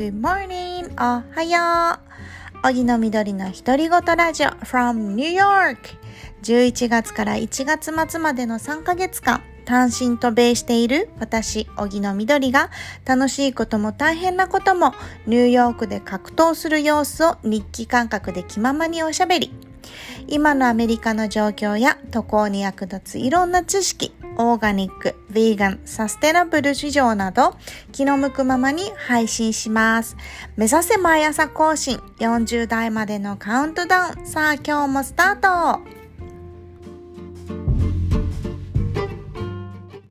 Good morning! おはよう。荻野みどりの独り言ラジオ from New York 11月から1月末までの3ヶ月間単身渡米している私、荻野みどりが楽しいことも大変なこともニューヨークで格闘する様子を日記感覚で気ままにおしゃべり。今のアメリカの状況や渡航に役立ついろんな知識オーガニック、ヴィーガン、サステナブル市場など気の向くままに配信します。目指せ毎朝更新40代までのカウントダウン。さあ今日もスタート